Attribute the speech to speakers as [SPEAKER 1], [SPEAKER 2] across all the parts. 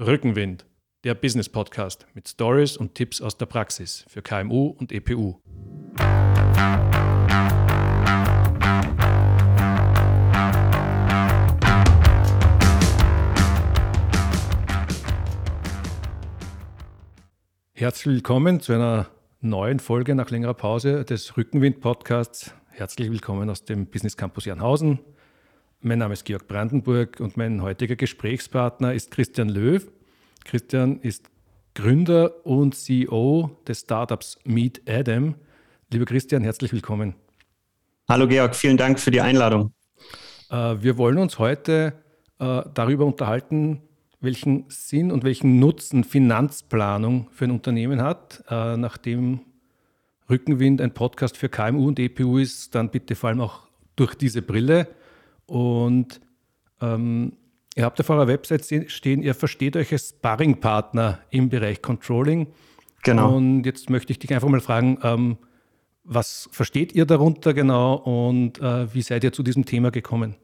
[SPEAKER 1] Rückenwind, der Business Podcast mit Stories und Tipps aus der Praxis für KMU und EPU. Herzlich willkommen zu einer neuen Folge nach längerer Pause des Rückenwind Podcasts. Herzlich willkommen aus dem Business Campus Janhausen. Mein Name ist Georg Brandenburg und mein heutiger Gesprächspartner ist Christian Löw. Christian ist Gründer und CEO des Startups Meet Adam. Lieber Christian, herzlich willkommen.
[SPEAKER 2] Hallo Georg, vielen Dank für die Einladung.
[SPEAKER 1] Äh, wir wollen uns heute äh, darüber unterhalten, welchen Sinn und welchen Nutzen Finanzplanung für ein Unternehmen hat. Äh, nachdem Rückenwind ein Podcast für KMU und EPU ist, dann bitte vor allem auch durch diese Brille. Und ähm, ihr habt auf eurer Website stehen, ihr versteht euch als Sparringpartner im Bereich Controlling. Genau. Und jetzt möchte ich dich einfach mal fragen, ähm, was versteht ihr darunter genau und äh, wie seid ihr zu diesem Thema gekommen?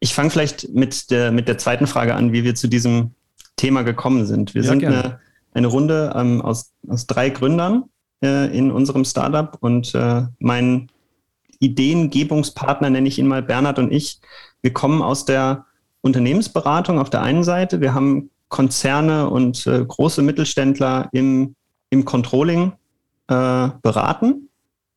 [SPEAKER 2] Ich fange vielleicht mit der, mit der zweiten Frage an, wie wir zu diesem Thema gekommen sind. Wir ja, sind eine, eine, Runde ähm, aus, aus drei Gründern äh, in unserem Startup und äh, mein Ideengebungspartner, nenne ich ihn mal, Bernhard und ich, wir kommen aus der Unternehmensberatung auf der einen Seite. Wir haben Konzerne und äh, große Mittelständler im, im Controlling äh, beraten.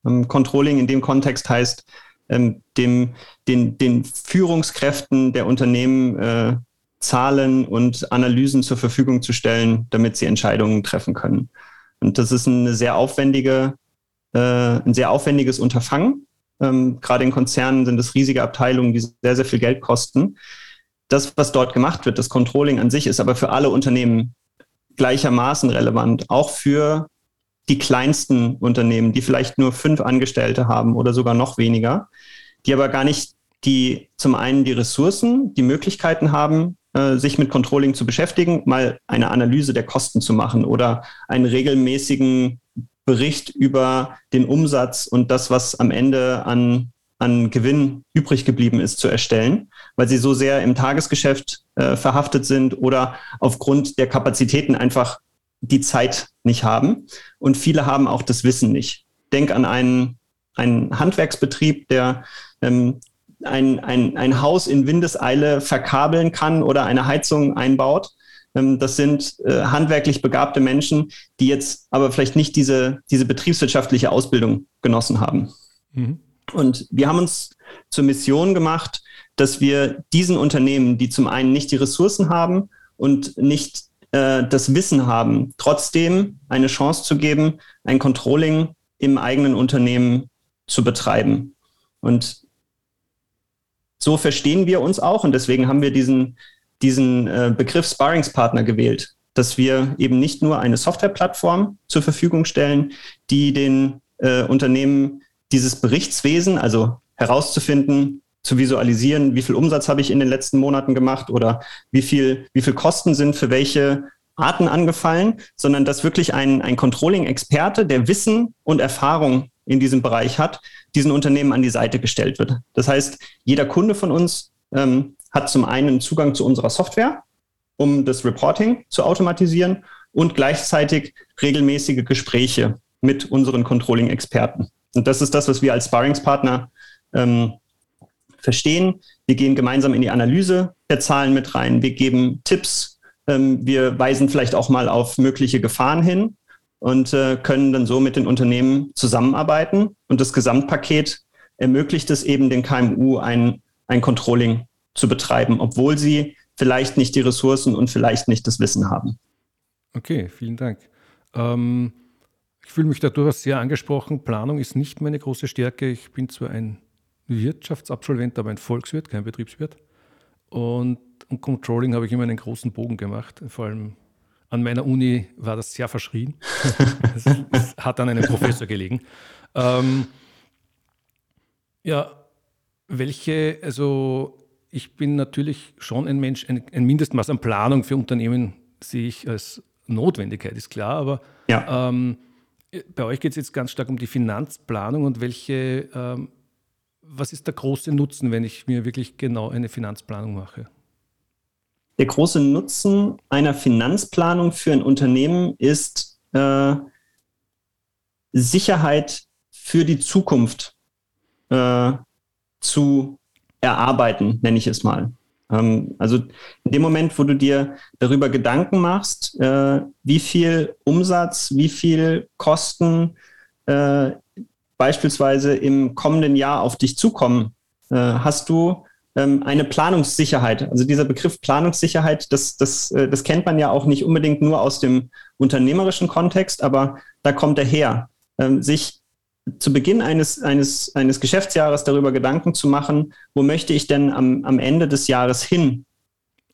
[SPEAKER 2] Ähm, Controlling in dem Kontext heißt, ähm, dem, den, den Führungskräften der Unternehmen äh, Zahlen und Analysen zur Verfügung zu stellen, damit sie Entscheidungen treffen können. Und das ist eine sehr aufwendige, äh, ein sehr aufwendiges Unterfangen. Ähm, gerade in Konzernen sind es riesige Abteilungen, die sehr, sehr viel Geld kosten. Das, was dort gemacht wird, das Controlling an sich, ist aber für alle Unternehmen gleichermaßen relevant, auch für die kleinsten Unternehmen, die vielleicht nur fünf Angestellte haben oder sogar noch weniger, die aber gar nicht die zum einen die Ressourcen, die Möglichkeiten haben, äh, sich mit Controlling zu beschäftigen, mal eine Analyse der Kosten zu machen oder einen regelmäßigen Bericht über den Umsatz und das, was am Ende an, an Gewinn übrig geblieben ist, zu erstellen, weil sie so sehr im Tagesgeschäft äh, verhaftet sind oder aufgrund der Kapazitäten einfach die Zeit nicht haben. Und viele haben auch das Wissen nicht. Denk an einen, einen Handwerksbetrieb, der ähm, ein, ein, ein Haus in Windeseile verkabeln kann oder eine Heizung einbaut das sind äh, handwerklich begabte Menschen, die jetzt aber vielleicht nicht diese, diese betriebswirtschaftliche Ausbildung genossen haben. Mhm. Und wir haben uns zur Mission gemacht, dass wir diesen Unternehmen, die zum einen nicht die Ressourcen haben und nicht äh, das Wissen haben, trotzdem eine Chance zu geben, ein Controlling im eigenen Unternehmen zu betreiben. Und so verstehen wir uns auch und deswegen haben wir diesen, diesen äh, Begriff Sparringspartner gewählt, dass wir eben nicht nur eine Softwareplattform zur Verfügung stellen, die den äh, Unternehmen dieses Berichtswesen, also herauszufinden, zu visualisieren, wie viel Umsatz habe ich in den letzten Monaten gemacht oder wie viel, wie viel Kosten sind für welche Arten angefallen, sondern dass wirklich ein, ein Controlling-Experte, der Wissen und Erfahrung in diesem Bereich hat, diesen Unternehmen an die Seite gestellt wird. Das heißt, jeder Kunde von uns ähm, hat zum einen Zugang zu unserer Software, um das Reporting zu automatisieren und gleichzeitig regelmäßige Gespräche mit unseren Controlling-Experten. Und das ist das, was wir als Sparringspartner ähm, verstehen. Wir gehen gemeinsam in die Analyse der Zahlen mit rein. Wir geben Tipps. Ähm, wir weisen vielleicht auch mal auf mögliche Gefahren hin und äh, können dann so mit den Unternehmen zusammenarbeiten. Und das Gesamtpaket ermöglicht es eben den KMU ein, ein Controlling zu betreiben, obwohl sie vielleicht nicht die Ressourcen und vielleicht nicht das Wissen haben.
[SPEAKER 1] Okay, vielen Dank. Ähm, ich fühle mich da durchaus sehr angesprochen. Planung ist nicht meine große Stärke. Ich bin zwar ein Wirtschaftsabsolvent, aber ein Volkswirt, kein Betriebswirt. Und, und Controlling habe ich immer einen großen Bogen gemacht. Vor allem an meiner Uni war das sehr verschrien. Es, hat an einem Professor gelegen. Ähm, ja, welche, also ich bin natürlich schon ein Mensch, ein, ein, Mindestmaß an Planung für Unternehmen sehe ich als Notwendigkeit, ist klar, aber ja. ähm, bei euch geht es jetzt ganz stark um die Finanzplanung und welche, ähm, was ist der große Nutzen, wenn ich mir wirklich genau eine Finanzplanung mache?
[SPEAKER 2] der große Nutzen einer Finanzplanung für ein Unternehmen ist äh, Sicherheit für die Zukunft äh, zu erarbeiten, nenne ich es mal. Ähm, also in dem Moment, wo du dir darüber Gedanken machst, äh, wie viel Umsatz, wie viel Kosten äh, beispielsweise im kommenden Jahr auf dich zukommen, äh, hast du ähm, eine Planungssicherheit. Also dieser Begriff Planungssicherheit, das, das, äh, das kennt man ja auch nicht unbedingt nur aus dem unternehmerischen Kontext, aber da kommt er her. Ähm, sich zu Beginn eines, eines, eines Geschäftsjahres darüber Gedanken zu machen, wo möchte ich denn am, am Ende des Jahres hin?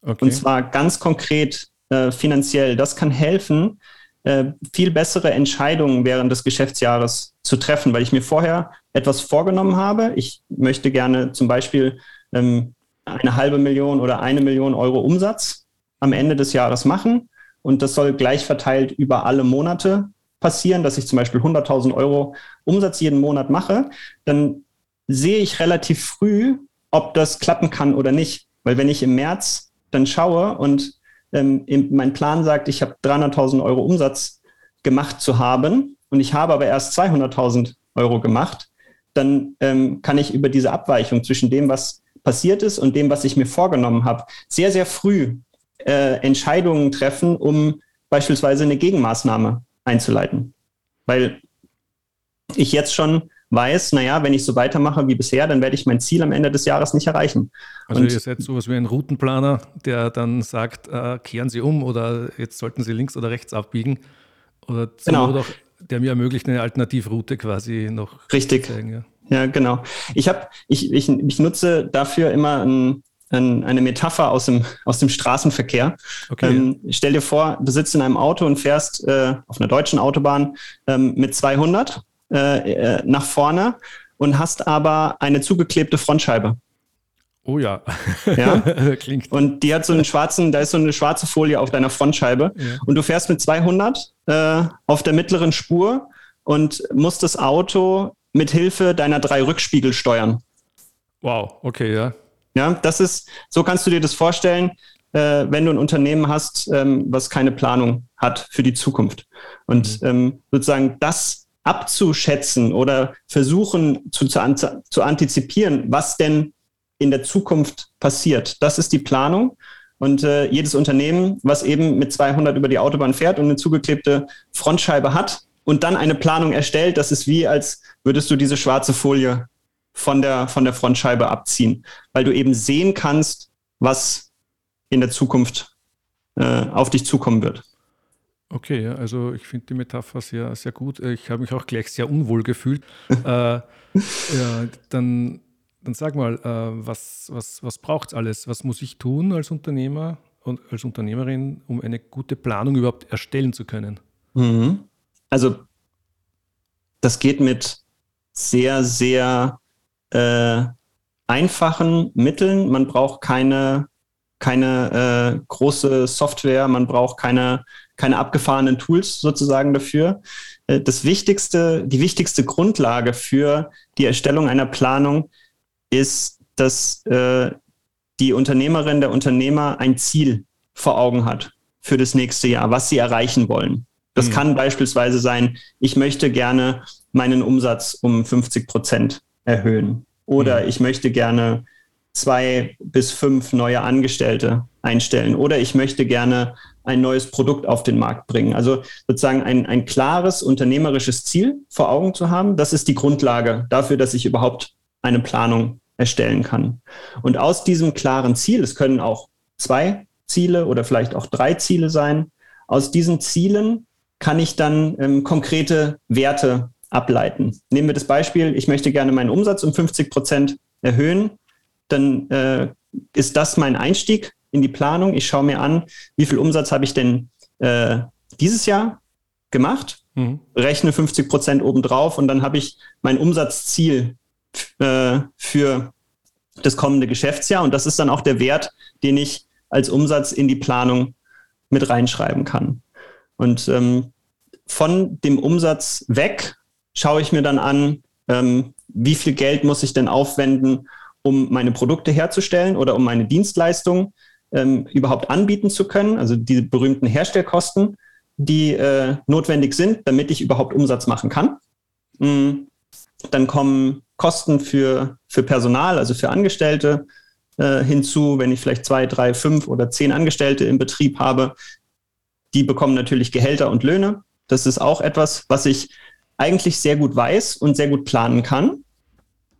[SPEAKER 2] Okay. Und zwar ganz konkret äh, finanziell. Das kann helfen, äh, viel bessere Entscheidungen während des Geschäftsjahres zu treffen, weil ich mir vorher etwas vorgenommen habe. Ich möchte gerne zum Beispiel ähm, eine halbe Million oder eine Million Euro Umsatz am Ende des Jahres machen. Und das soll gleich verteilt über alle Monate passieren, dass ich zum Beispiel 100.000 Euro Umsatz jeden Monat mache, dann sehe ich relativ früh, ob das klappen kann oder nicht. Weil wenn ich im März dann schaue und ähm, mein Plan sagt, ich habe 300.000 Euro Umsatz gemacht zu haben und ich habe aber erst 200.000 Euro gemacht, dann ähm, kann ich über diese Abweichung zwischen dem, was passiert ist und dem, was ich mir vorgenommen habe, sehr, sehr früh äh, Entscheidungen treffen, um beispielsweise eine Gegenmaßnahme einzuleiten. Weil ich jetzt schon weiß, naja, wenn ich so weitermache wie bisher, dann werde ich mein Ziel am Ende des Jahres nicht erreichen.
[SPEAKER 1] Also und ihr seid sowas wie ein Routenplaner, der dann sagt, äh, kehren Sie um oder jetzt sollten Sie links oder rechts abbiegen. Oder
[SPEAKER 2] genau. Doch,
[SPEAKER 1] der mir ermöglicht, eine Alternativroute quasi noch
[SPEAKER 2] Richtig. zu zeigen. Ja, ja genau. Ich, hab, ich, ich, ich nutze dafür immer ein, eine Metapher aus dem, aus dem Straßenverkehr. Okay. Ähm, stell dir vor, du sitzt in einem Auto und fährst äh, auf einer deutschen Autobahn ähm, mit 200 äh, äh, nach vorne und hast aber eine zugeklebte Frontscheibe.
[SPEAKER 1] Oh ja.
[SPEAKER 2] ja? Klingt. Und die hat so einen schwarzen, da ist so eine schwarze Folie auf deiner Frontscheibe. Ja. Und du fährst mit 200 äh, auf der mittleren Spur und musst das Auto mit Hilfe deiner drei Rückspiegel steuern.
[SPEAKER 1] Wow, okay, ja.
[SPEAKER 2] Ja, das ist, so kannst du dir das vorstellen, äh, wenn du ein Unternehmen hast, ähm, was keine Planung hat für die Zukunft. Und mhm. ähm, sozusagen das abzuschätzen oder versuchen zu, zu, zu antizipieren, was denn in der Zukunft passiert, das ist die Planung. Und äh, jedes Unternehmen, was eben mit 200 über die Autobahn fährt und eine zugeklebte Frontscheibe hat und dann eine Planung erstellt, das ist wie, als würdest du diese schwarze Folie von der, von der Frontscheibe abziehen, weil du eben sehen kannst, was in der Zukunft äh, auf dich zukommen wird.
[SPEAKER 1] Okay, also ich finde die Metapher sehr, sehr gut. Ich habe mich auch gleich sehr unwohl gefühlt. äh, ja, dann, dann sag mal, äh, was, was, was braucht es alles? Was muss ich tun als Unternehmer und als Unternehmerin, um eine gute Planung überhaupt erstellen zu können?
[SPEAKER 2] Mhm. Also das geht mit sehr, sehr äh, einfachen Mitteln. Man braucht keine, keine äh, große Software, man braucht keine, keine abgefahrenen Tools sozusagen dafür. Äh, das wichtigste, die wichtigste Grundlage für die Erstellung einer Planung ist, dass äh, die Unternehmerin, der Unternehmer ein Ziel vor Augen hat für das nächste Jahr, was sie erreichen wollen. Das mhm. kann beispielsweise sein, ich möchte gerne meinen Umsatz um 50 Prozent erhöhen. Oder mhm. ich möchte gerne zwei bis fünf neue Angestellte einstellen. Oder ich möchte gerne ein neues Produkt auf den Markt bringen. Also sozusagen ein, ein klares unternehmerisches Ziel vor Augen zu haben, das ist die Grundlage dafür, dass ich überhaupt eine Planung erstellen kann. Und aus diesem klaren Ziel, es können auch zwei Ziele oder vielleicht auch drei Ziele sein, aus diesen Zielen kann ich dann ähm, konkrete Werte ableiten. Nehmen wir das Beispiel, ich möchte gerne meinen Umsatz um 50 Prozent erhöhen, dann äh, ist das mein Einstieg in die Planung. Ich schaue mir an, wie viel Umsatz habe ich denn äh, dieses Jahr gemacht, mhm. rechne 50 Prozent obendrauf und dann habe ich mein Umsatzziel äh, für das kommende Geschäftsjahr und das ist dann auch der Wert, den ich als Umsatz in die Planung mit reinschreiben kann. Und ähm, von dem Umsatz weg schaue ich mir dann an, ähm, wie viel Geld muss ich denn aufwenden, um meine Produkte herzustellen oder um meine Dienstleistungen ähm, überhaupt anbieten zu können, also die berühmten Herstellkosten, die äh, notwendig sind, damit ich überhaupt Umsatz machen kann. Mhm. Dann kommen Kosten für, für Personal, also für Angestellte äh, hinzu, wenn ich vielleicht zwei, drei, fünf oder zehn Angestellte im Betrieb habe. Die bekommen natürlich Gehälter und Löhne. Das ist auch etwas, was ich eigentlich sehr gut weiß und sehr gut planen kann.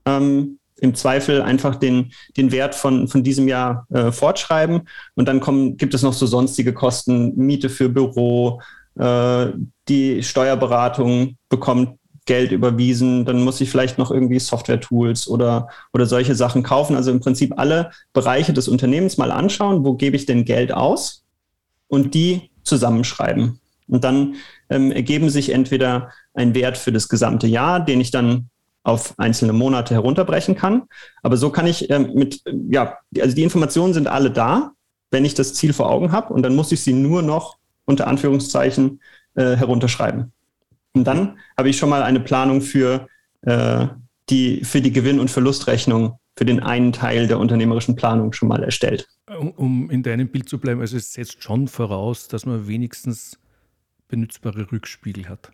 [SPEAKER 2] Ähm, Im Zweifel einfach den, den Wert von, von diesem Jahr äh, fortschreiben. Und dann kommen, gibt es noch so sonstige Kosten, Miete für Büro, äh, die Steuerberatung bekommt Geld überwiesen, dann muss ich vielleicht noch irgendwie Software-Tools oder, oder solche Sachen kaufen. Also im Prinzip alle Bereiche des Unternehmens mal anschauen, wo gebe ich denn Geld aus und die zusammenschreiben. Und dann ähm, ergeben sich entweder ein Wert für das gesamte Jahr, den ich dann auf einzelne Monate herunterbrechen kann. Aber so kann ich ähm, mit, ja, also die Informationen sind alle da, wenn ich das Ziel vor Augen habe und dann muss ich sie nur noch unter Anführungszeichen äh, herunterschreiben. Und dann habe ich schon mal eine Planung für, äh, die, für die Gewinn- und Verlustrechnung für den einen Teil der unternehmerischen Planung schon mal erstellt.
[SPEAKER 1] Um, um in deinem Bild zu bleiben, also es setzt schon voraus, dass man wenigstens benutzbare Rückspiegel hat.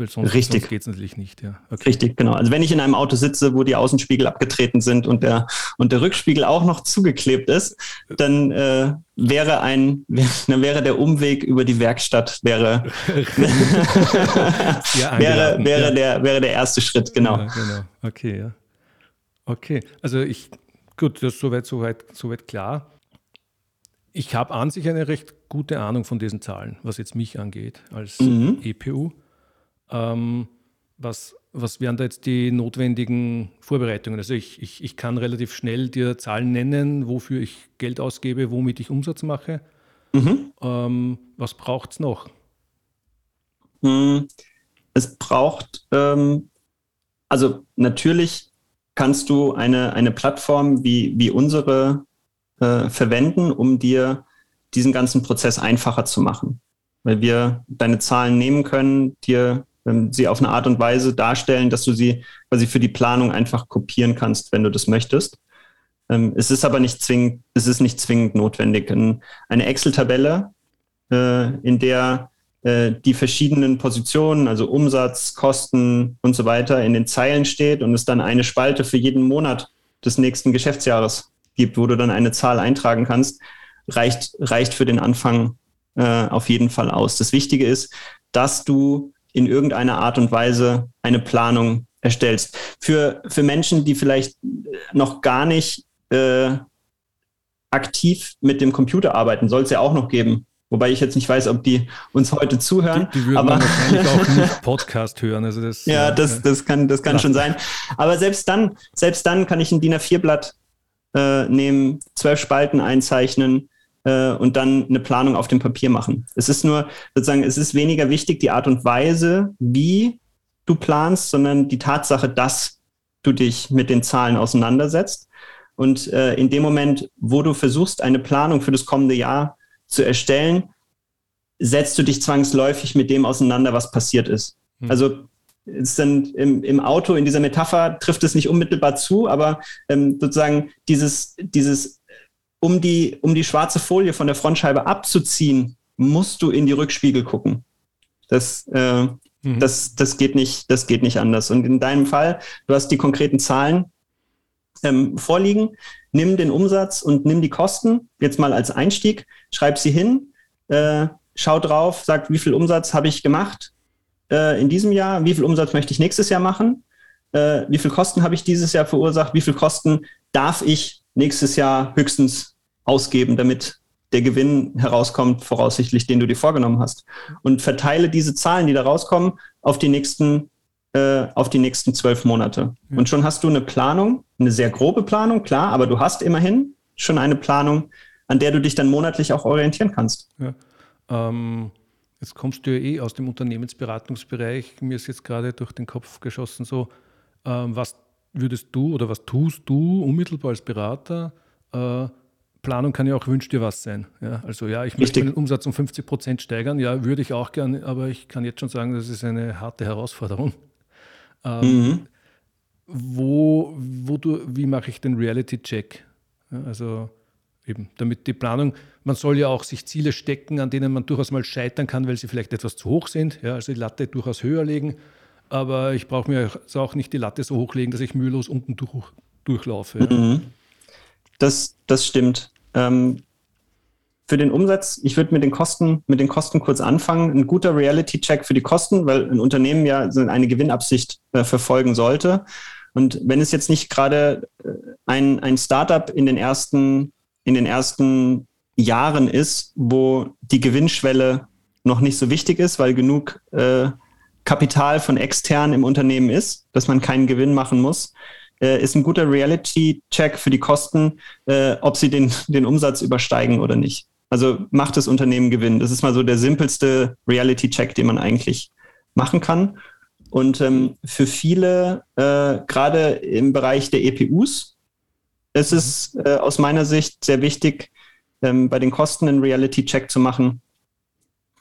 [SPEAKER 2] Weil sonst, Richtig.
[SPEAKER 1] geht es natürlich nicht, ja.
[SPEAKER 2] Okay. Richtig, genau. Also wenn ich in einem Auto sitze, wo die Außenspiegel abgetreten sind und der, und der Rückspiegel auch noch zugeklebt ist, dann äh, wäre ein, dann wäre der Umweg über die Werkstatt wäre, wäre, wäre, ja. der, wäre der erste Schritt, genau. Ja, genau.
[SPEAKER 1] Okay, ja. Okay. Also ich, gut, das ist soweit, soweit, soweit klar. Ich habe an sich eine recht gute Ahnung von diesen Zahlen, was jetzt mich angeht als mhm. EPU. Ähm, was, was wären da jetzt die notwendigen Vorbereitungen? Also ich, ich, ich kann relativ schnell dir Zahlen nennen, wofür ich Geld ausgebe, womit ich Umsatz mache. Mhm. Ähm, was braucht es noch?
[SPEAKER 2] Hm, es braucht, ähm, also natürlich kannst du eine, eine Plattform wie, wie unsere äh, verwenden, um dir diesen ganzen Prozess einfacher zu machen. Weil wir deine Zahlen nehmen können, dir sie auf eine Art und Weise darstellen, dass du sie quasi für die Planung einfach kopieren kannst, wenn du das möchtest. Ähm, es ist aber nicht zwingend, es ist nicht zwingend notwendig. Eine Excel-Tabelle, äh, in der äh, die verschiedenen Positionen, also Umsatz, Kosten und so weiter in den Zeilen steht und es dann eine Spalte für jeden Monat des nächsten Geschäftsjahres gibt, wo du dann eine Zahl eintragen kannst, reicht, reicht für den Anfang äh, auf jeden Fall aus. Das Wichtige ist, dass du in irgendeiner Art und Weise eine Planung erstellst. Für, für Menschen, die vielleicht noch gar nicht äh, aktiv mit dem Computer arbeiten, soll es ja auch noch geben. Wobei ich jetzt nicht weiß, ob die uns heute zuhören.
[SPEAKER 1] Die, die würden aber wahrscheinlich auch nicht Podcast hören. Also
[SPEAKER 2] das, ja, das, das kann, das kann schon sein. Aber selbst dann, selbst dann kann ich ein DIN A4-Blatt äh, nehmen, zwölf Spalten einzeichnen, äh, und dann eine Planung auf dem Papier machen. Es ist nur sozusagen, es ist weniger wichtig die Art und Weise, wie du planst, sondern die Tatsache, dass du dich mit den Zahlen auseinandersetzt. Und äh, in dem Moment, wo du versuchst, eine Planung für das kommende Jahr zu erstellen, setzt du dich zwangsläufig mit dem auseinander, was passiert ist. Hm. Also es sind im, im, Auto, in dieser Metapher trifft es nicht unmittelbar zu, aber ähm, sozusagen dieses, dieses um die, um die schwarze Folie von der Frontscheibe abzuziehen, musst du in die Rückspiegel gucken. Das, äh, mhm. das, das, geht nicht, das geht nicht anders. Und in deinem Fall, du hast die konkreten Zahlen ähm, vorliegen, nimm den Umsatz und nimm die Kosten. Jetzt mal als Einstieg, schreib sie hin, äh, schau drauf, sag, wie viel Umsatz habe ich gemacht äh, in diesem Jahr, wie viel Umsatz möchte ich nächstes Jahr machen, äh, wie viel Kosten habe ich dieses Jahr verursacht, wie viel Kosten darf ich nächstes Jahr höchstens ausgeben, damit der Gewinn herauskommt, voraussichtlich, den du dir vorgenommen hast. Und verteile diese Zahlen, die da rauskommen, auf die nächsten, äh, auf die nächsten zwölf Monate. Ja. Und schon hast du eine Planung, eine sehr grobe Planung, klar, aber du hast immerhin schon eine Planung, an der du dich dann monatlich auch orientieren kannst.
[SPEAKER 1] Ja. Ähm, jetzt kommst du ja eh aus dem Unternehmensberatungsbereich. Mir ist jetzt gerade durch den Kopf geschossen, so, ähm, was würdest du oder was tust du unmittelbar als Berater? Äh, Planung kann ja auch wünsch dir was sein. Ja, also ja, ich möchte den Umsatz um 50 Prozent steigern. Ja, würde ich auch gerne, aber ich kann jetzt schon sagen, das ist eine harte Herausforderung. Ähm, mhm. Wo, wo du, wie mache ich den Reality-Check? Ja, also eben, damit die Planung, man soll ja auch sich Ziele stecken, an denen man durchaus mal scheitern kann, weil sie vielleicht etwas zu hoch sind, ja, also die Latte durchaus höher legen, aber ich brauche mir auch nicht die Latte so hochlegen, dass ich mühelos unten durch, durchlaufe. Mhm.
[SPEAKER 2] Das, das stimmt. Ähm, für den Umsatz, ich würde mit den Kosten, mit den Kosten kurz anfangen. Ein guter Reality-Check für die Kosten, weil ein Unternehmen ja eine Gewinnabsicht äh, verfolgen sollte. Und wenn es jetzt nicht gerade äh, ein, ein Startup in den ersten, in den ersten Jahren ist, wo die Gewinnschwelle noch nicht so wichtig ist, weil genug äh, Kapital von extern im Unternehmen ist, dass man keinen Gewinn machen muss, äh, ist ein guter Reality-Check für die Kosten, äh, ob sie den, den Umsatz übersteigen oder nicht. Also macht das Unternehmen Gewinn. Das ist mal so der simpelste Reality-Check, den man eigentlich machen kann. Und ähm, für viele, äh, gerade im Bereich der EPUs, ist es äh, aus meiner Sicht sehr wichtig, ähm, bei den Kosten einen Reality-Check zu machen,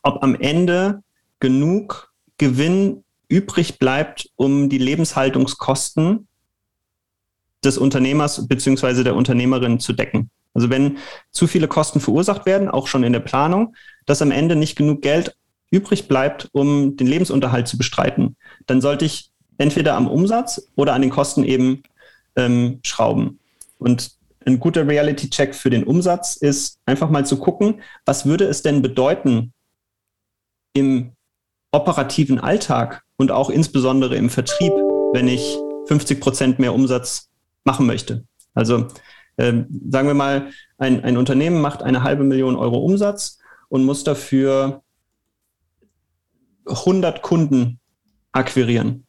[SPEAKER 2] ob am Ende genug Gewinn übrig bleibt, um die Lebenshaltungskosten des Unternehmers bzw. der Unternehmerin zu decken. Also wenn zu viele Kosten verursacht werden, auch schon in der Planung, dass am Ende nicht genug Geld übrig bleibt, um den Lebensunterhalt zu bestreiten, dann sollte ich entweder am Umsatz oder an den Kosten eben ähm, schrauben. Und ein guter Reality-Check für den Umsatz ist einfach mal zu gucken, was würde es denn bedeuten im operativen Alltag und auch insbesondere im Vertrieb, wenn ich 50 Prozent mehr Umsatz machen möchte. Also ähm, sagen wir mal, ein, ein Unternehmen macht eine halbe Million Euro Umsatz und muss dafür 100 Kunden akquirieren.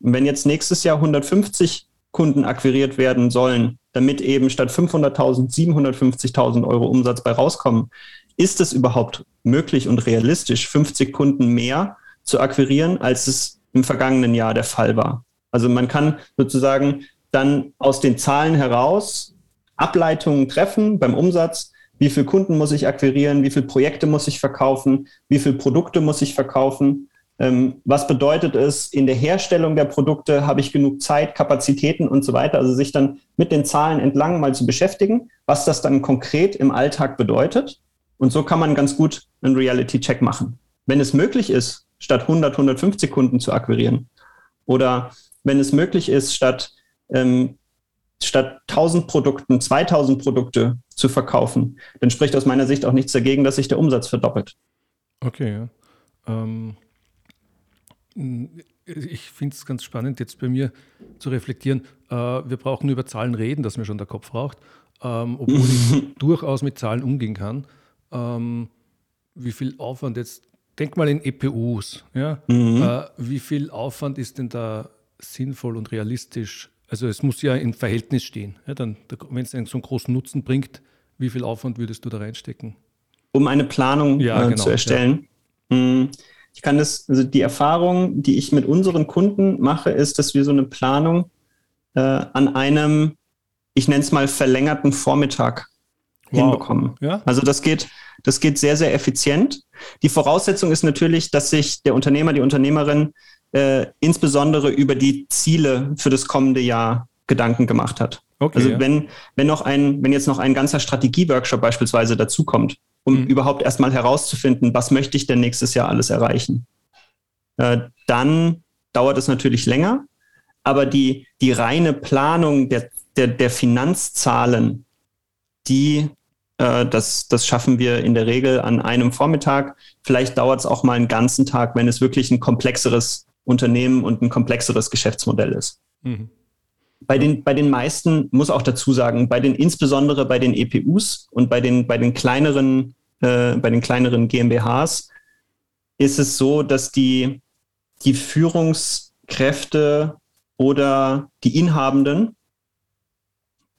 [SPEAKER 2] Und wenn jetzt nächstes Jahr 150 Kunden akquiriert werden sollen, damit eben statt 500.000 750.000 Euro Umsatz bei rauskommen, ist es überhaupt möglich und realistisch, 50 Kunden mehr zu akquirieren, als es im vergangenen Jahr der Fall war? Also man kann sozusagen dann aus den Zahlen heraus Ableitungen treffen beim Umsatz. Wie viele Kunden muss ich akquirieren? Wie viele Projekte muss ich verkaufen? Wie viele Produkte muss ich verkaufen? Ähm, was bedeutet es in der Herstellung der Produkte? Habe ich genug Zeit, Kapazitäten und so weiter? Also sich dann mit den Zahlen entlang mal zu beschäftigen, was das dann konkret im Alltag bedeutet. Und so kann man ganz gut einen Reality-Check machen. Wenn es möglich ist, statt 100, 150 Kunden zu akquirieren oder wenn es möglich ist, statt ähm, statt 1000 Produkten 2000 Produkte zu verkaufen, dann spricht aus meiner Sicht auch nichts dagegen, dass sich der Umsatz verdoppelt.
[SPEAKER 1] Okay, ja. Ähm, ich finde es ganz spannend, jetzt bei mir zu reflektieren. Äh, wir brauchen über Zahlen reden, dass mir schon der Kopf raucht, ähm, obwohl ich durchaus mit Zahlen umgehen kann. Ähm, wie viel Aufwand jetzt, denk mal in EPUs, ja? Mhm. Äh, wie viel Aufwand ist denn da sinnvoll und realistisch also es muss ja im Verhältnis stehen. Ja, wenn es so einen großen Nutzen bringt, wie viel Aufwand würdest du da reinstecken?
[SPEAKER 2] Um eine Planung ja, äh, genau, zu erstellen. Ja. Hm, ich kann das, also die Erfahrung, die ich mit unseren Kunden mache, ist, dass wir so eine Planung äh, an einem, ich nenne es mal verlängerten Vormittag wow. hinbekommen. Ja? Also das geht, das geht sehr, sehr effizient. Die Voraussetzung ist natürlich, dass sich der Unternehmer, die Unternehmerin äh, insbesondere über die Ziele für das kommende Jahr Gedanken gemacht hat. Okay, also ja. wenn, wenn noch ein, wenn jetzt noch ein ganzer Strategieworkshop beispielsweise dazukommt, um mhm. überhaupt erstmal herauszufinden, was möchte ich denn nächstes Jahr alles erreichen, äh, dann dauert es natürlich länger. Aber die, die reine Planung der, der, der Finanzzahlen, die, äh, das, das schaffen wir in der Regel an einem Vormittag. Vielleicht dauert es auch mal einen ganzen Tag, wenn es wirklich ein komplexeres Unternehmen und ein komplexeres Geschäftsmodell ist. Mhm. Bei den, bei den meisten muss auch dazu sagen, bei den, insbesondere bei den EPUs und bei den, bei den kleineren, äh, bei den kleineren GmbHs ist es so, dass die, die Führungskräfte oder die Inhabenden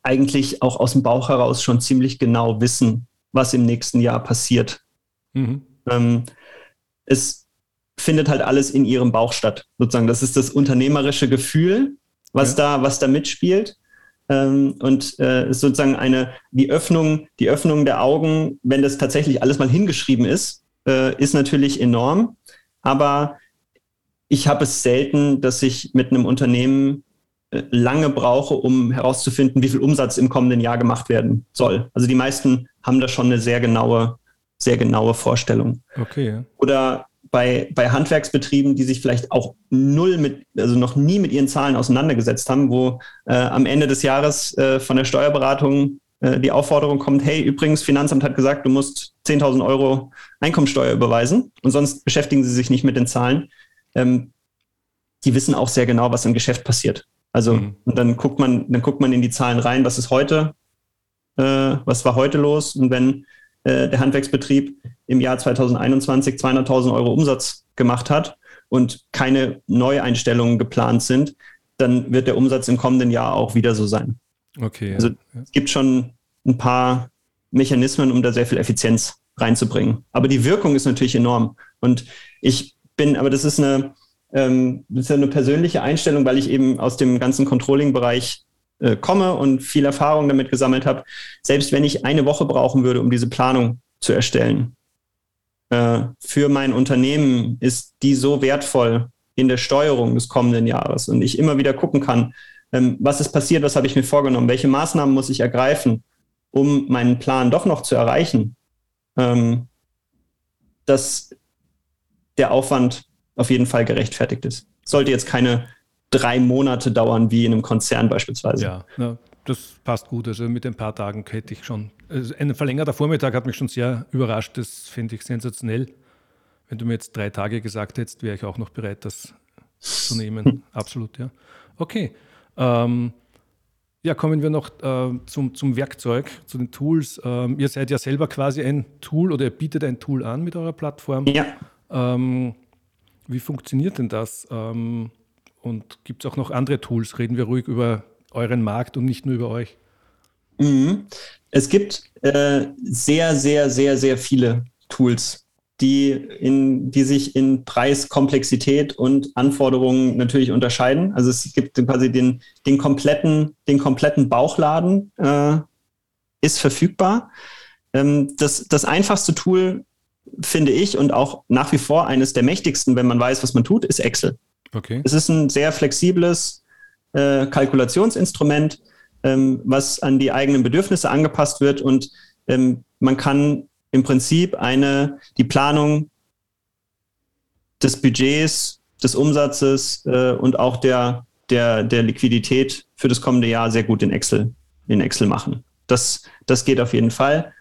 [SPEAKER 2] eigentlich auch aus dem Bauch heraus schon ziemlich genau wissen, was im nächsten Jahr passiert. Mhm. Ähm, es, findet halt alles in ihrem Bauch statt. Sozusagen, das ist das unternehmerische Gefühl, was ja. da, was da mitspielt. Ähm, und äh, ist sozusagen eine, die Öffnung, die Öffnung der Augen, wenn das tatsächlich alles mal hingeschrieben ist, äh, ist natürlich enorm. Aber ich habe es selten, dass ich mit einem Unternehmen lange brauche, um herauszufinden, wie viel Umsatz im kommenden Jahr gemacht werden soll. Also die meisten haben da schon eine sehr genaue, sehr genaue Vorstellung.
[SPEAKER 1] Okay.
[SPEAKER 2] Oder bei, bei Handwerksbetrieben, die sich vielleicht auch null mit, also noch nie mit ihren Zahlen auseinandergesetzt haben, wo äh, am Ende des Jahres äh, von der Steuerberatung äh, die Aufforderung kommt, hey, übrigens, Finanzamt hat gesagt, du musst 10.000 Euro Einkommensteuer überweisen und sonst beschäftigen sie sich nicht mit den Zahlen. Ähm, die wissen auch sehr genau, was im Geschäft passiert. Also, mhm. und dann guckt man, dann guckt man in die Zahlen rein, was ist heute, äh, was war heute los? Und wenn äh, der Handwerksbetrieb im Jahr 2021 200.000 Euro Umsatz gemacht hat und keine Neueinstellungen geplant sind, dann wird der Umsatz im kommenden Jahr auch wieder so sein.
[SPEAKER 1] Okay.
[SPEAKER 2] Also es gibt schon ein paar Mechanismen, um da sehr viel Effizienz reinzubringen. Aber die Wirkung ist natürlich enorm. Und ich bin, aber das ist eine, ähm, das ist ja eine persönliche Einstellung, weil ich eben aus dem ganzen Controlling-Bereich äh, komme und viel Erfahrung damit gesammelt habe. Selbst wenn ich eine Woche brauchen würde, um diese Planung zu erstellen, äh, für mein Unternehmen ist die so wertvoll in der Steuerung des kommenden Jahres und ich immer wieder gucken kann, ähm, was ist passiert, was habe ich mir vorgenommen, welche Maßnahmen muss ich ergreifen, um meinen Plan doch noch zu erreichen, ähm, dass der Aufwand auf jeden Fall gerechtfertigt ist. Sollte jetzt keine drei Monate dauern, wie in einem Konzern beispielsweise.
[SPEAKER 1] Ja, ja das passt gut. Also mit ein paar Tagen hätte ich schon. Also ein verlängerter Vormittag hat mich schon sehr überrascht. Das finde ich sensationell. Wenn du mir jetzt drei Tage gesagt hättest, wäre ich auch noch bereit, das zu nehmen. Absolut, ja. Okay. Ähm, ja, kommen wir noch äh, zum, zum Werkzeug, zu den Tools. Ähm, ihr seid ja selber quasi ein Tool oder ihr bietet ein Tool an mit eurer Plattform.
[SPEAKER 2] Ja.
[SPEAKER 1] Ähm, wie funktioniert denn das? Ähm, und gibt es auch noch andere Tools? Reden wir ruhig über euren Markt und nicht nur über euch.
[SPEAKER 2] Mhm. Es gibt äh, sehr, sehr, sehr, sehr viele Tools, die, in, die sich in Preis, Komplexität und Anforderungen natürlich unterscheiden. Also es gibt quasi den, den, kompletten, den kompletten Bauchladen äh, ist verfügbar. Ähm, das, das einfachste Tool, finde ich, und auch nach wie vor eines der mächtigsten, wenn man weiß, was man tut, ist Excel.
[SPEAKER 1] Okay.
[SPEAKER 2] Es ist ein sehr flexibles äh, Kalkulationsinstrument, ähm, was an die eigenen Bedürfnisse angepasst wird und ähm, man kann im Prinzip eine, die Planung des Budgets, des Umsatzes äh, und auch der, der, der Liquidität für das kommende Jahr sehr gut in Excel, in Excel machen. Das, das geht auf jeden Fall.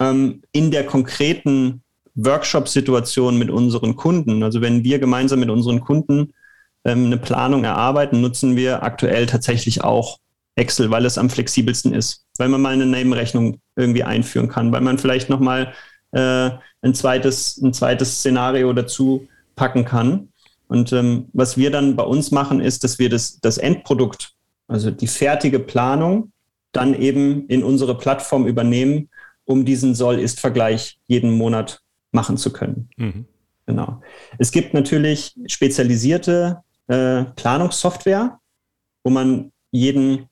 [SPEAKER 2] Ähm, in der konkreten Workshop-Situation mit unseren Kunden, also wenn wir gemeinsam mit unseren Kunden ähm, eine Planung erarbeiten, nutzen wir aktuell tatsächlich auch Excel, weil es am flexibelsten ist, weil man mal eine Nebenrechnung irgendwie einführen kann, weil man vielleicht nochmal äh, ein, zweites, ein zweites Szenario dazu packen kann. Und ähm, was wir dann bei uns machen, ist, dass wir das, das Endprodukt, also die fertige Planung, dann eben in unsere Plattform übernehmen, um diesen Soll-Ist-Vergleich jeden Monat machen zu können. Mhm. Genau. Es gibt natürlich spezialisierte äh, Planungssoftware, wo man jeden,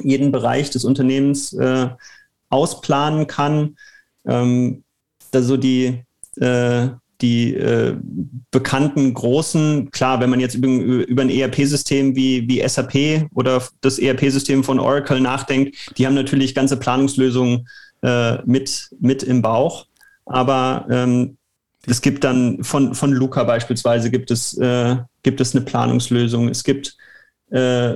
[SPEAKER 2] jeden Bereich des Unternehmens äh, ausplanen kann. Ähm, also die, äh, die äh, bekannten großen, klar, wenn man jetzt über, über ein ERP-System wie, wie SAP oder das ERP-System von Oracle nachdenkt, die haben natürlich ganze Planungslösungen äh, mit, mit im Bauch. Aber ähm, es gibt dann von, von Luca beispielsweise gibt es, äh, gibt es eine Planungslösung. Es gibt äh,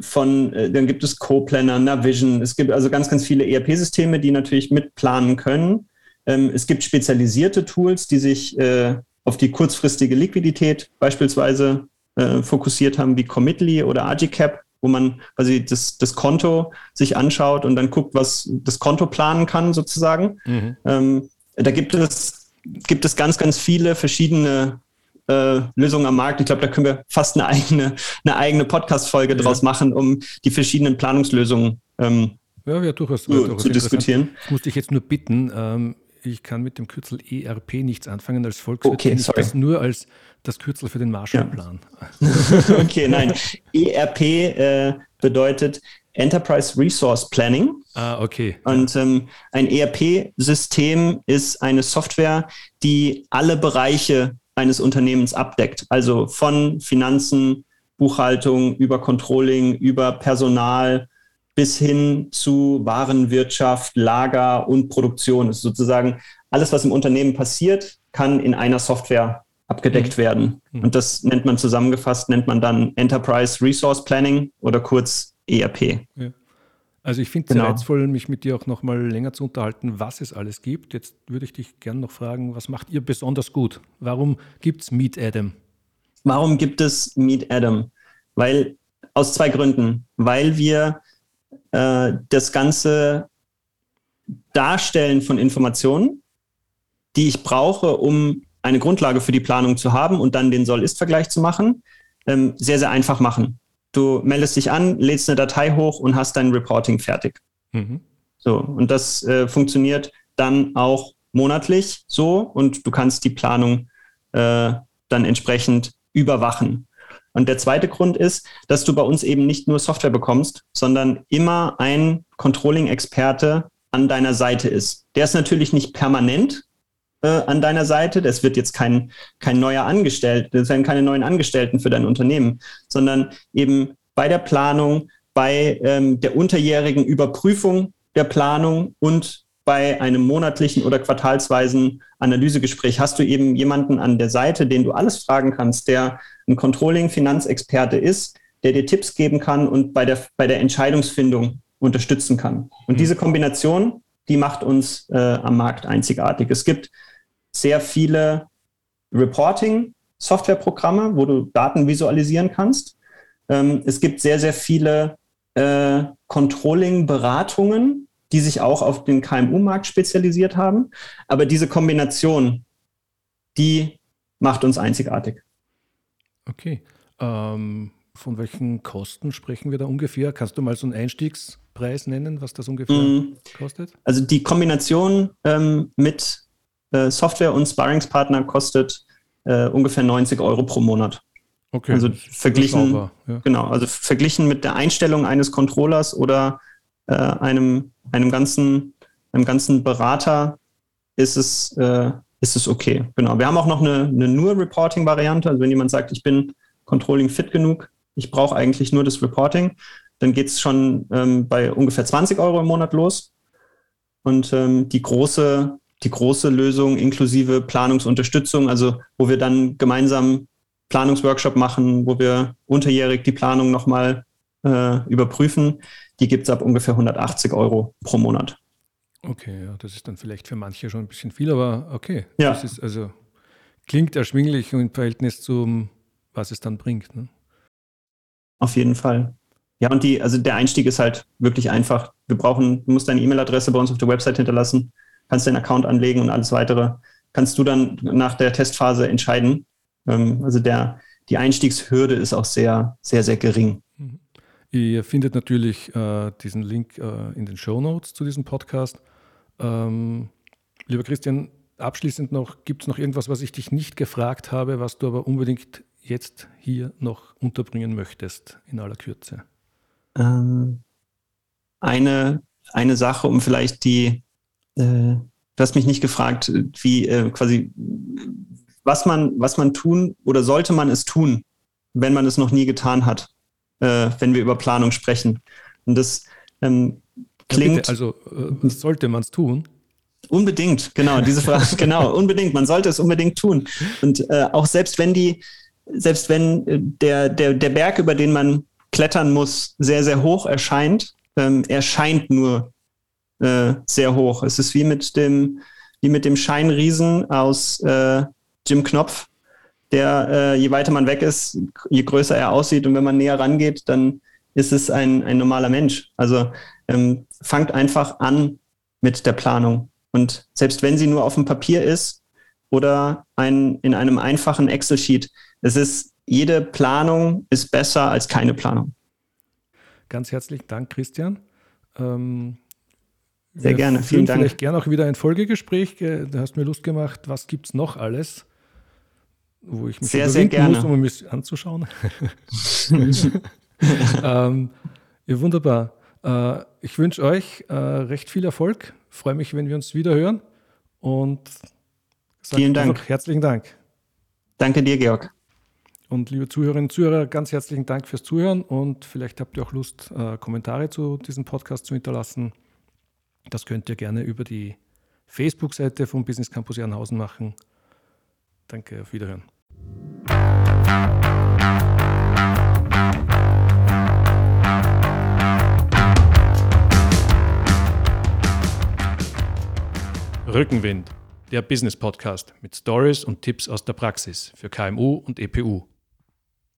[SPEAKER 2] von, äh, dann gibt es Co-Planner, Navision. Es gibt also ganz, ganz viele ERP-Systeme, die natürlich mitplanen können. Ähm, es gibt spezialisierte Tools, die sich äh, auf die kurzfristige Liquidität beispielsweise äh, fokussiert haben, wie Commitly oder Agicap, wo man quasi das, das Konto sich anschaut und dann guckt, was das Konto planen kann sozusagen. Mhm. Ähm, da gibt es gibt es ganz, ganz viele verschiedene äh, Lösungen am Markt. Ich glaube, da können wir fast eine eigene, eine eigene Podcast-Folge ja. draus machen, um die verschiedenen Planungslösungen ähm,
[SPEAKER 1] ja, ja, durchaus,
[SPEAKER 2] zu, durchaus zu diskutieren.
[SPEAKER 1] Ich muss dich jetzt nur bitten, ähm, ich kann mit dem Kürzel ERP nichts anfangen. Als Volkswirt
[SPEAKER 2] okay,
[SPEAKER 1] ich das nur als das Kürzel für den Marshallplan.
[SPEAKER 2] Ja. okay, nein. ERP äh, bedeutet Enterprise Resource Planning.
[SPEAKER 1] Ah, okay.
[SPEAKER 2] Und ähm, ein ERP-System ist eine Software, die alle Bereiche eines Unternehmens abdeckt. Also von Finanzen Buchhaltung, über Controlling, über Personal bis hin zu Warenwirtschaft, Lager und Produktion. Das ist sozusagen alles, was im Unternehmen passiert, kann in einer Software abgedeckt mhm. werden. Mhm. Und das nennt man zusammengefasst, nennt man dann Enterprise Resource Planning oder kurz ERP.
[SPEAKER 1] Ja. Also ich finde es genau. reizvoll, mich mit dir auch noch mal länger zu unterhalten, was es alles gibt. Jetzt würde ich dich gerne noch fragen, was macht ihr besonders gut? Warum gibt es Meet Adam?
[SPEAKER 2] Warum gibt es Meet Adam? Weil aus zwei Gründen. Weil wir äh, das ganze Darstellen von Informationen, die ich brauche, um eine Grundlage für die Planung zu haben und dann den Soll-Ist-Vergleich zu machen, ähm, sehr, sehr einfach machen. Du meldest dich an, lädst eine Datei hoch und hast dein Reporting fertig. Mhm. So, und das äh, funktioniert dann auch monatlich so und du kannst die Planung äh, dann entsprechend überwachen. Und der zweite Grund ist, dass du bei uns eben nicht nur Software bekommst, sondern immer ein Controlling-Experte an deiner Seite ist. Der ist natürlich nicht permanent äh, an deiner Seite. Das wird jetzt kein, kein neuer Angestellter, das werden keine neuen Angestellten für dein Unternehmen, sondern eben bei der Planung, bei ähm, der unterjährigen Überprüfung der Planung und bei einem monatlichen oder quartalsweisen Analysegespräch hast du eben jemanden an der Seite, den du alles fragen kannst, der ein Controlling-Finanzexperte ist, der dir Tipps geben kann und bei der, bei der Entscheidungsfindung unterstützen kann. Und mhm. diese Kombination, die macht uns äh, am Markt einzigartig. Es gibt sehr viele Reporting-Softwareprogramme, wo du Daten visualisieren kannst. Ähm, es gibt sehr, sehr viele äh, Controlling-Beratungen, die sich auch auf den KMU-Markt spezialisiert haben. Aber diese Kombination, die macht uns einzigartig.
[SPEAKER 1] Okay. Ähm, von welchen Kosten sprechen wir da ungefähr? Kannst du mal so einen Einstiegspreis nennen, was das ungefähr mm, kostet?
[SPEAKER 2] Also die Kombination ähm, mit Software und Sparringspartner kostet äh, ungefähr 90 Euro pro Monat. Okay. Also verglichen, ja. genau, also verglichen mit der Einstellung eines Controllers oder äh, einem, einem ganzen, einem ganzen Berater ist es, äh, ist es okay. Genau. Wir haben auch noch eine, eine nur Reporting-Variante. Also wenn jemand sagt, ich bin Controlling fit genug, ich brauche eigentlich nur das Reporting, dann geht es schon ähm, bei ungefähr 20 Euro im Monat los. Und ähm, die große die große Lösung inklusive Planungsunterstützung, also wo wir dann gemeinsam Planungsworkshop machen, wo wir unterjährig die Planung nochmal äh, überprüfen. Die gibt es ab ungefähr 180 Euro pro Monat.
[SPEAKER 1] Okay, ja, das ist dann vielleicht für manche schon ein bisschen viel, aber okay. Ja. Das ist also klingt erschwinglich im Verhältnis zum, was es dann bringt. Ne?
[SPEAKER 2] Auf jeden Fall. Ja, und die, also der Einstieg ist halt wirklich einfach. Wir brauchen, du musst deine E-Mail-Adresse bei uns auf der Website hinterlassen kannst den Account anlegen und alles weitere kannst du dann nach der Testphase entscheiden. Ähm, also der, die Einstiegshürde ist auch sehr, sehr, sehr gering. Mhm.
[SPEAKER 1] Ihr findet natürlich äh, diesen Link äh, in den Show Notes zu diesem Podcast. Ähm, lieber Christian, abschließend noch, gibt es noch irgendwas, was ich dich nicht gefragt habe, was du aber unbedingt jetzt hier noch unterbringen möchtest in aller Kürze?
[SPEAKER 2] Ähm, eine, eine Sache, um vielleicht die, äh, du hast mich nicht gefragt, wie äh, quasi, was man, was man tun oder sollte man es tun, wenn man es noch nie getan hat, äh, wenn wir über Planung sprechen. Und das ähm, klingt.
[SPEAKER 1] Bitte, also äh, sollte man es tun?
[SPEAKER 2] Unbedingt, genau, diese Frage, genau, unbedingt. Man sollte es unbedingt tun. Und äh, auch selbst wenn die, selbst wenn äh, der, der, der Berg, über den man klettern muss, sehr, sehr hoch erscheint, ähm, erscheint nur äh, sehr hoch. Es ist wie mit dem, wie mit dem Scheinriesen aus äh, Jim Knopf, der, äh, je weiter man weg ist, je größer er aussieht und wenn man näher rangeht, dann ist es ein, ein normaler Mensch. Also ähm, fangt einfach an mit der Planung. Und selbst wenn sie nur auf dem Papier ist oder ein, in einem einfachen Excel-Sheet, es ist, jede Planung ist besser als keine Planung.
[SPEAKER 1] Ganz herzlichen Dank, Christian. Ähm,
[SPEAKER 2] sehr Wir gerne, vielen Dank.
[SPEAKER 1] Vielleicht gerne auch wieder ein Folgegespräch. Du hast mir Lust gemacht, was gibt es noch alles, wo ich mich
[SPEAKER 2] sehr, sehr gerne. muss,
[SPEAKER 1] um mich anzuschauen. ähm, ja, wunderbar. Äh, ich wünsche euch äh, recht viel Erfolg. Freue mich, wenn wir uns wieder hören. Und
[SPEAKER 2] vielen Dank.
[SPEAKER 1] Herzlichen Dank.
[SPEAKER 2] Danke dir, Georg.
[SPEAKER 1] Und liebe Zuhörerinnen und Zuhörer, ganz herzlichen Dank fürs Zuhören und vielleicht habt ihr auch Lust, äh, Kommentare zu diesem Podcast zu hinterlassen. Das könnt ihr gerne über die Facebook-Seite vom Business Campus Ehrenhausen machen. Danke, auf Wiederhören. Rückenwind, der Business Podcast mit Stories und Tipps aus der Praxis für KMU und EPU.